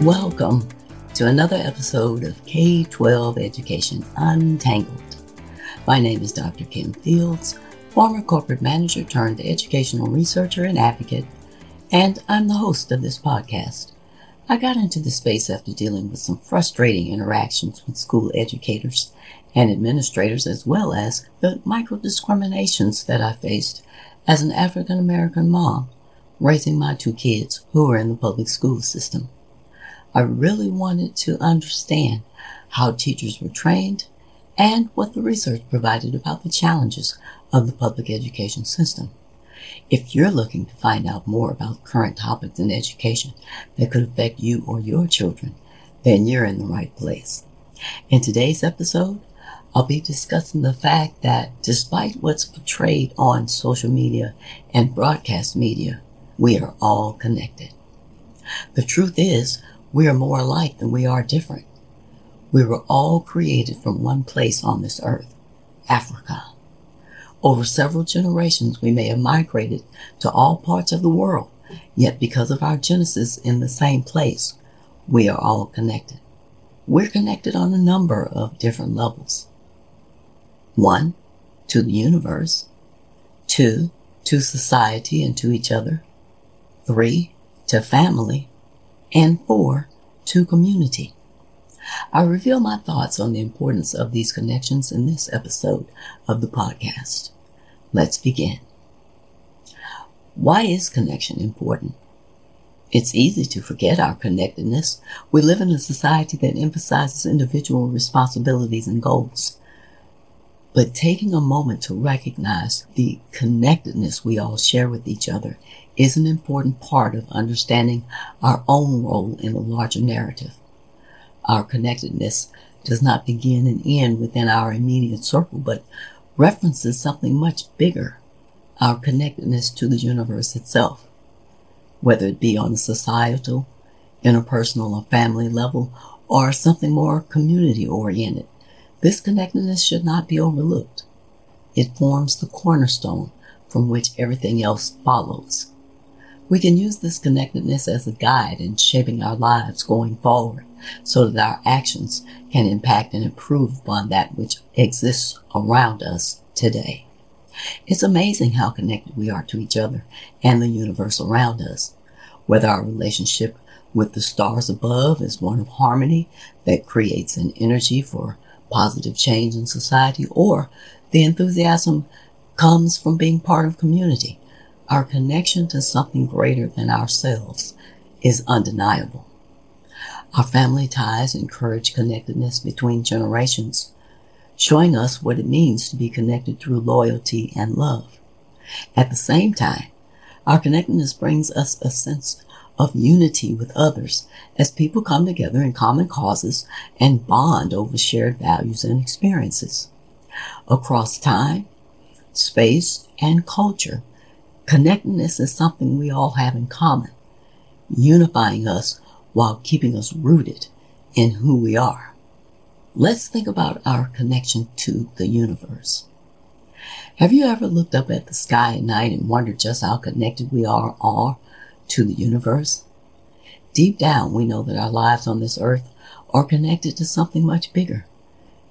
Welcome to another episode of K 12 Education Untangled. My name is Dr. Kim Fields, former corporate manager turned educational researcher and advocate, and I'm the host of this podcast. I got into the space after dealing with some frustrating interactions with school educators and administrators, as well as the micro discriminations that I faced as an African American mom raising my two kids who were in the public school system. I really wanted to understand how teachers were trained and what the research provided about the challenges of the public education system. If you're looking to find out more about current topics in education that could affect you or your children, then you're in the right place. In today's episode, I'll be discussing the fact that despite what's portrayed on social media and broadcast media, we are all connected. The truth is, we are more alike than we are different. We were all created from one place on this earth, Africa. Over several generations, we may have migrated to all parts of the world, yet because of our genesis in the same place, we are all connected. We're connected on a number of different levels. One, to the universe. Two, to society and to each other. Three, to family and four, to community. I reveal my thoughts on the importance of these connections in this episode of the podcast. Let's begin. Why is connection important? It's easy to forget our connectedness. We live in a society that emphasizes individual responsibilities and goals. But taking a moment to recognize the connectedness we all share with each other is an important part of understanding our own role in the larger narrative. Our connectedness does not begin and end within our immediate circle, but references something much bigger, our connectedness to the universe itself. Whether it be on a societal, interpersonal, or family level, or something more community oriented, this connectedness should not be overlooked. It forms the cornerstone from which everything else follows. We can use this connectedness as a guide in shaping our lives going forward so that our actions can impact and improve upon that which exists around us today. It's amazing how connected we are to each other and the universe around us. Whether our relationship with the stars above is one of harmony that creates an energy for positive change in society or the enthusiasm comes from being part of community. Our connection to something greater than ourselves is undeniable. Our family ties encourage connectedness between generations, showing us what it means to be connected through loyalty and love. At the same time, our connectedness brings us a sense of unity with others as people come together in common causes and bond over shared values and experiences. Across time, space, and culture, connectedness is something we all have in common, unifying us while keeping us rooted in who we are. Let's think about our connection to the universe. Have you ever looked up at the sky at night and wondered just how connected we are all to the universe? Deep down, we know that our lives on this earth are connected to something much bigger.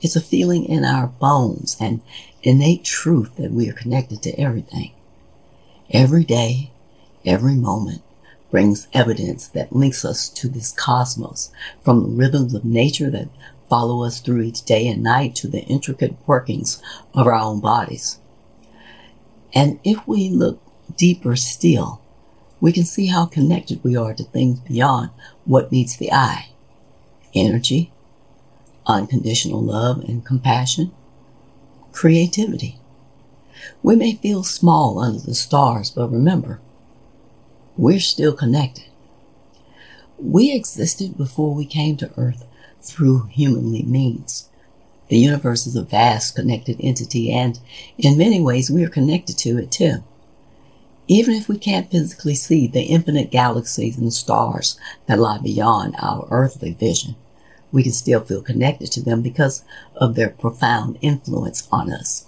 It's a feeling in our bones and innate truth that we are connected to everything. Every day, every moment brings evidence that links us to this cosmos from the rhythms of nature that follow us through each day and night to the intricate workings of our own bodies. And if we look deeper still, we can see how connected we are to things beyond what meets the eye. Energy, unconditional love and compassion, creativity, We may feel small under the stars, but remember, we're still connected. We existed before we came to Earth through humanly means. The universe is a vast connected entity, and in many ways, we are connected to it too. Even if we can't physically see the infinite galaxies and stars that lie beyond our earthly vision, we can still feel connected to them because of their profound influence on us.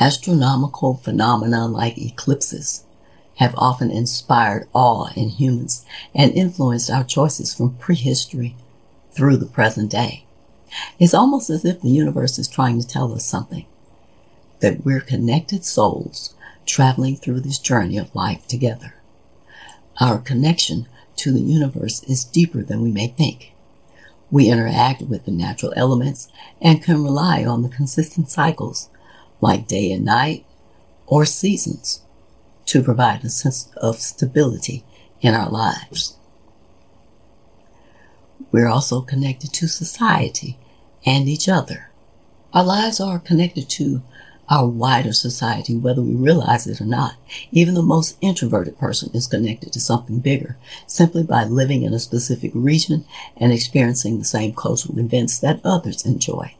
Astronomical phenomena like eclipses have often inspired awe in humans and influenced our choices from prehistory through the present day. It's almost as if the universe is trying to tell us something that we're connected souls traveling through this journey of life together. Our connection to the universe is deeper than we may think. We interact with the natural elements and can rely on the consistent cycles like day and night or seasons to provide a sense of stability in our lives. We're also connected to society and each other. Our lives are connected to our wider society, whether we realize it or not. Even the most introverted person is connected to something bigger simply by living in a specific region and experiencing the same cultural events that others enjoy.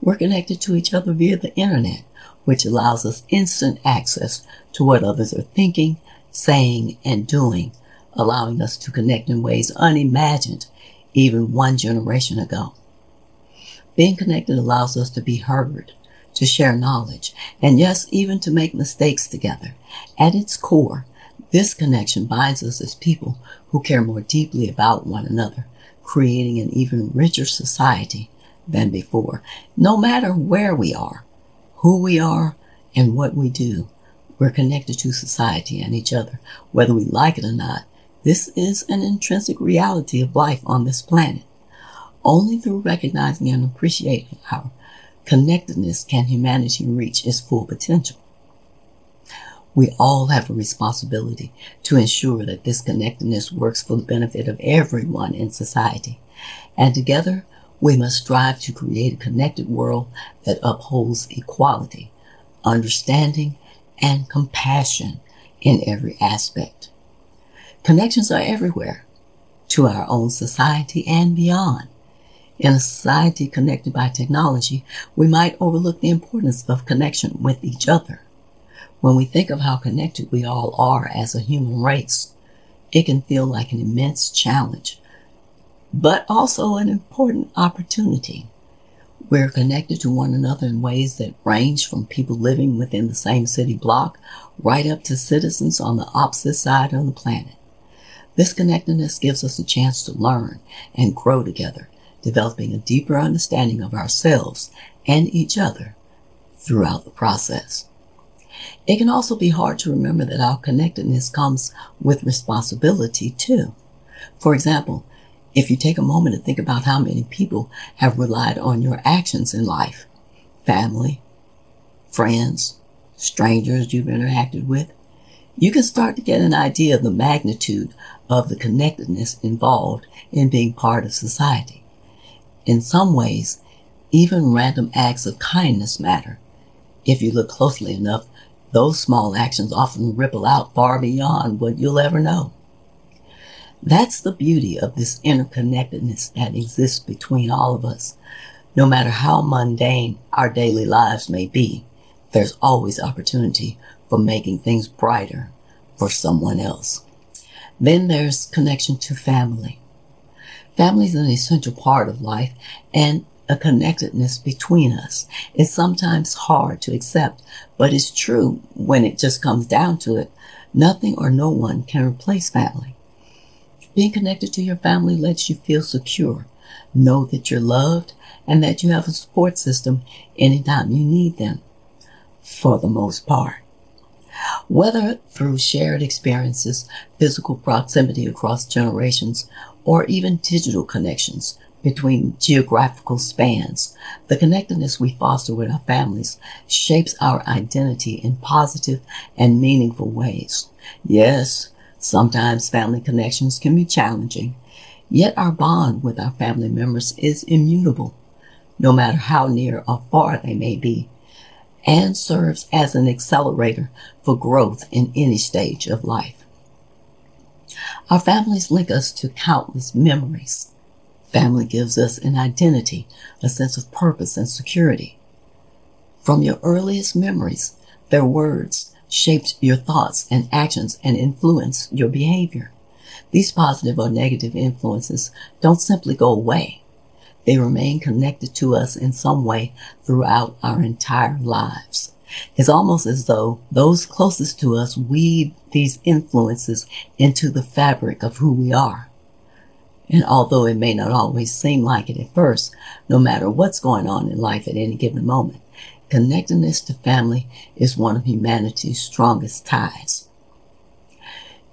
We're connected to each other via the internet, which allows us instant access to what others are thinking, saying, and doing, allowing us to connect in ways unimagined even one generation ago. Being connected allows us to be heard, to share knowledge, and yes, even to make mistakes together. At its core, this connection binds us as people who care more deeply about one another, creating an even richer society than before. No matter where we are, who we are, and what we do, we're connected to society and each other, whether we like it or not. This is an intrinsic reality of life on this planet. Only through recognizing and appreciating our connectedness can humanity reach its full potential. We all have a responsibility to ensure that this connectedness works for the benefit of everyone in society. And together, we must strive to create a connected world that upholds equality, understanding, and compassion in every aspect. Connections are everywhere to our own society and beyond. In a society connected by technology, we might overlook the importance of connection with each other. When we think of how connected we all are as a human race, it can feel like an immense challenge, but also an important opportunity. We're connected to one another in ways that range from people living within the same city block right up to citizens on the opposite side of the planet. This connectedness gives us a chance to learn and grow together developing a deeper understanding of ourselves and each other throughout the process. It can also be hard to remember that our connectedness comes with responsibility too. For example, if you take a moment to think about how many people have relied on your actions in life, family, friends, strangers you've interacted with, you can start to get an idea of the magnitude of the connectedness involved in being part of society. In some ways, even random acts of kindness matter. If you look closely enough, those small actions often ripple out far beyond what you'll ever know. That's the beauty of this interconnectedness that exists between all of us. No matter how mundane our daily lives may be, there's always opportunity for making things brighter for someone else. Then there's connection to family. Family is an essential part of life and a connectedness between us. It's sometimes hard to accept, but it's true when it just comes down to it. Nothing or no one can replace family. Being connected to your family lets you feel secure. Know that you're loved and that you have a support system anytime you need them, for the most part. Whether through shared experiences, physical proximity across generations, or even digital connections between geographical spans. The connectedness we foster with our families shapes our identity in positive and meaningful ways. Yes, sometimes family connections can be challenging, yet our bond with our family members is immutable, no matter how near or far they may be. and serves as an accelerator for growth in any stage of life. Our families link us to countless memories. Family gives us an identity, a sense of purpose and security. From your earliest memories, their words shaped your thoughts and actions and influenced your behavior. These positive or negative influences don't simply go away. They remain connected to us in some way throughout our entire lives. It's almost as though those closest to us weave these influences into the fabric of who we are. And although it may not always seem like it at first, no matter what's going on in life at any given moment, connectedness to family is one of humanity's strongest ties.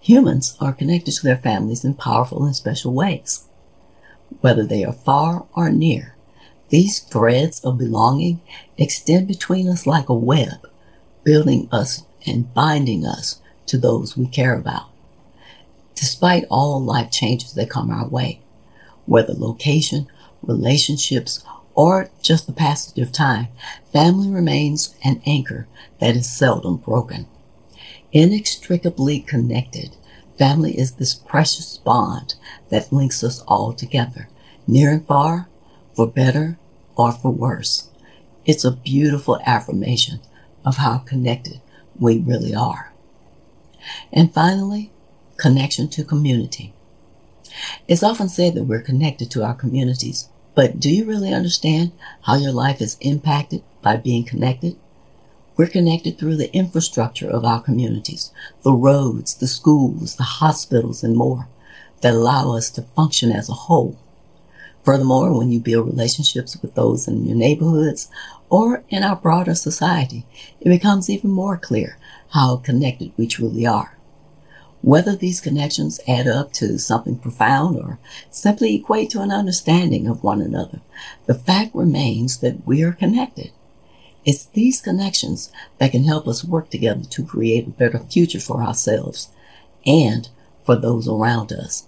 Humans are connected to their families in powerful and special ways whether they are far or near. These threads of belonging extend between us like a web, building us and binding us to those we care about. Despite all life changes that come our way, whether location, relationships, or just the passage of time, family remains an anchor that is seldom broken. Inextricably connected, Family is this precious bond that links us all together, near and far, for better or for worse. It's a beautiful affirmation of how connected we really are. And finally, connection to community. It's often said that we're connected to our communities, but do you really understand how your life is impacted by being connected? We're connected through the infrastructure of our communities, the roads, the schools, the hospitals, and more that allow us to function as a whole. Furthermore, when you build relationships with those in your neighborhoods or in our broader society, it becomes even more clear how connected we truly are. Whether these connections add up to something profound or simply equate to an understanding of one another, the fact remains that we are connected. It's these connections that can help us work together to create a better future for ourselves and for those around us.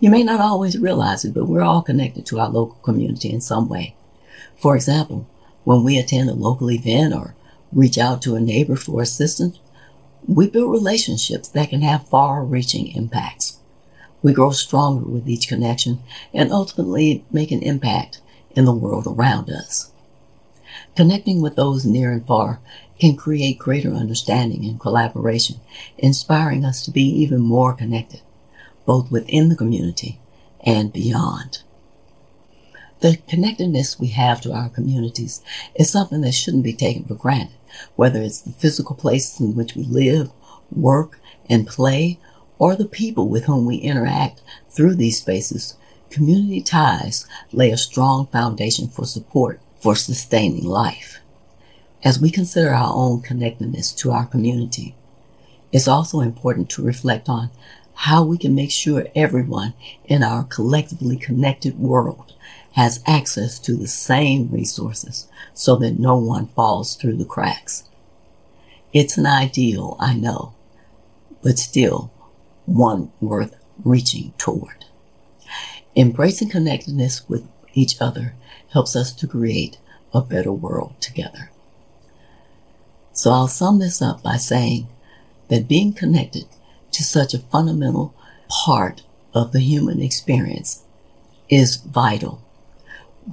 You may not always realize it, but we're all connected to our local community in some way. For example, when we attend a local event or reach out to a neighbor for assistance, we build relationships that can have far reaching impacts. We grow stronger with each connection and ultimately make an impact in the world around us. Connecting with those near and far can create greater understanding and collaboration, inspiring us to be even more connected, both within the community and beyond. The connectedness we have to our communities is something that shouldn't be taken for granted, whether it's the physical places in which we live, work, and play, or the people with whom we interact through these spaces. Community ties lay a strong foundation for support for sustaining life. As we consider our own connectedness to our community, it's also important to reflect on how we can make sure everyone in our collectively connected world has access to the same resources so that no one falls through the cracks. It's an ideal, I know, but still one worth reaching toward. Embracing connectedness with each other helps us to create a better world together. So I'll sum this up by saying that being connected to such a fundamental part of the human experience is vital.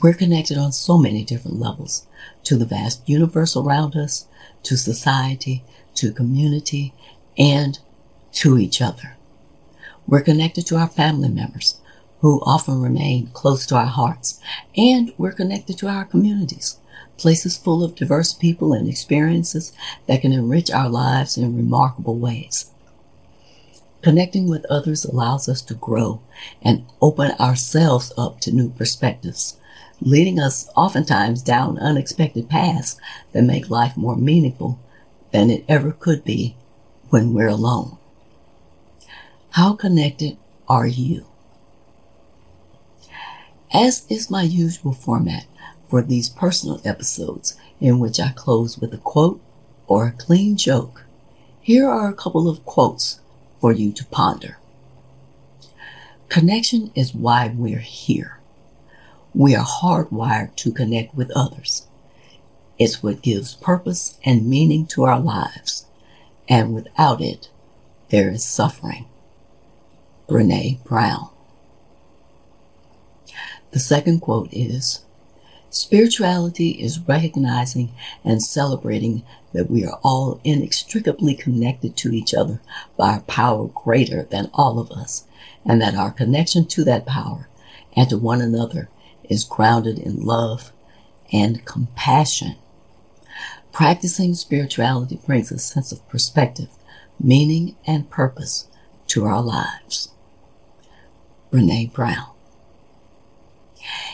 We're connected on so many different levels to the vast universe around us, to society, to community, and to each other. We're connected to our family members, who often remain close to our hearts. And we're connected to our communities, places full of diverse people and experiences that can enrich our lives in remarkable ways. Connecting with others allows us to grow and open ourselves up to new perspectives, leading us oftentimes down unexpected paths that make life more meaningful than it ever could be when we're alone. How connected are you? as is my usual format for these personal episodes in which I close with a quote or a clean joke. Here are a couple of quotes for you to ponder. Connection is why we're here. We are hardwired to connect with others. It's what gives purpose and meaning to our lives. And without it, there is suffering. Brene Brown. The second quote is, Spirituality is recognizing and celebrating that we are all inextricably connected to each other by a power greater than all of us, and that our connection to that power and to one another is grounded in love and compassion. Practicing spirituality brings a sense of perspective, meaning, and purpose to our lives. Brene Brown.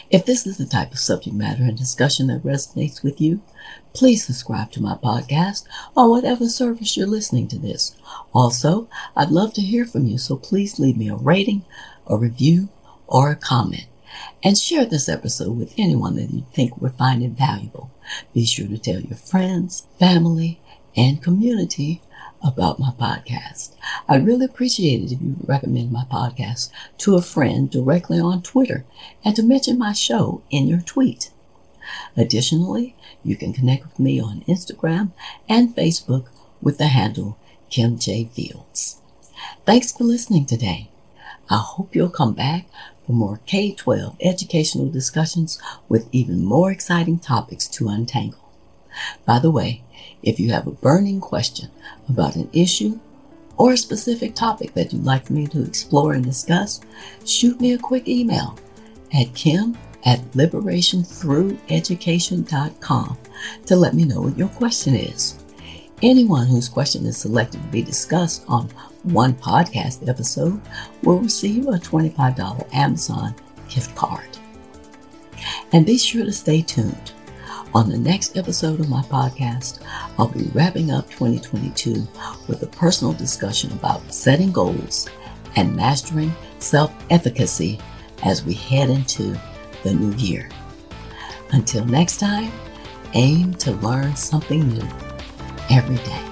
If this is the type of subject matter and discussion that resonates with you, please subscribe to my podcast on whatever service you're listening to this. Also, I'd love to hear from you, so please leave me a rating, a review, or a comment. And share this episode with anyone that you think would find it valuable. Be sure to tell your friends, family, and community about my podcast. I'd really appreciate it if you recommend my podcast to a friend directly on Twitter and to mention my show in your tweet. Additionally, you can connect with me on Instagram and Facebook with the handle Kim J. Fields. Thanks for listening today. I hope you'll come back for more K 12 educational discussions with even more exciting topics to untangle. By the way, if you have a burning question about an issue or a specific topic that you'd like me to explore and discuss, shoot me a quick email at kim at liberationthrougheducation.com to let me know what your question is. Anyone whose question is selected to be discussed on one podcast episode will receive a $25 Amazon gift card. And be sure to stay tuned on the next episode of my podcast, I'll be wrapping up 2022 with a personal discussion about setting goals and mastering self efficacy as we head into the new year. Until next time, aim to learn something new every day.